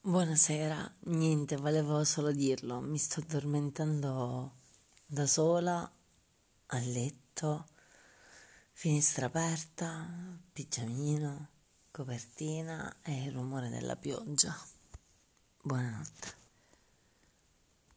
Buonasera, niente, volevo solo dirlo, mi sto addormentando da sola a letto, finestra aperta, pigiamino, copertina e il rumore della pioggia. Buonanotte.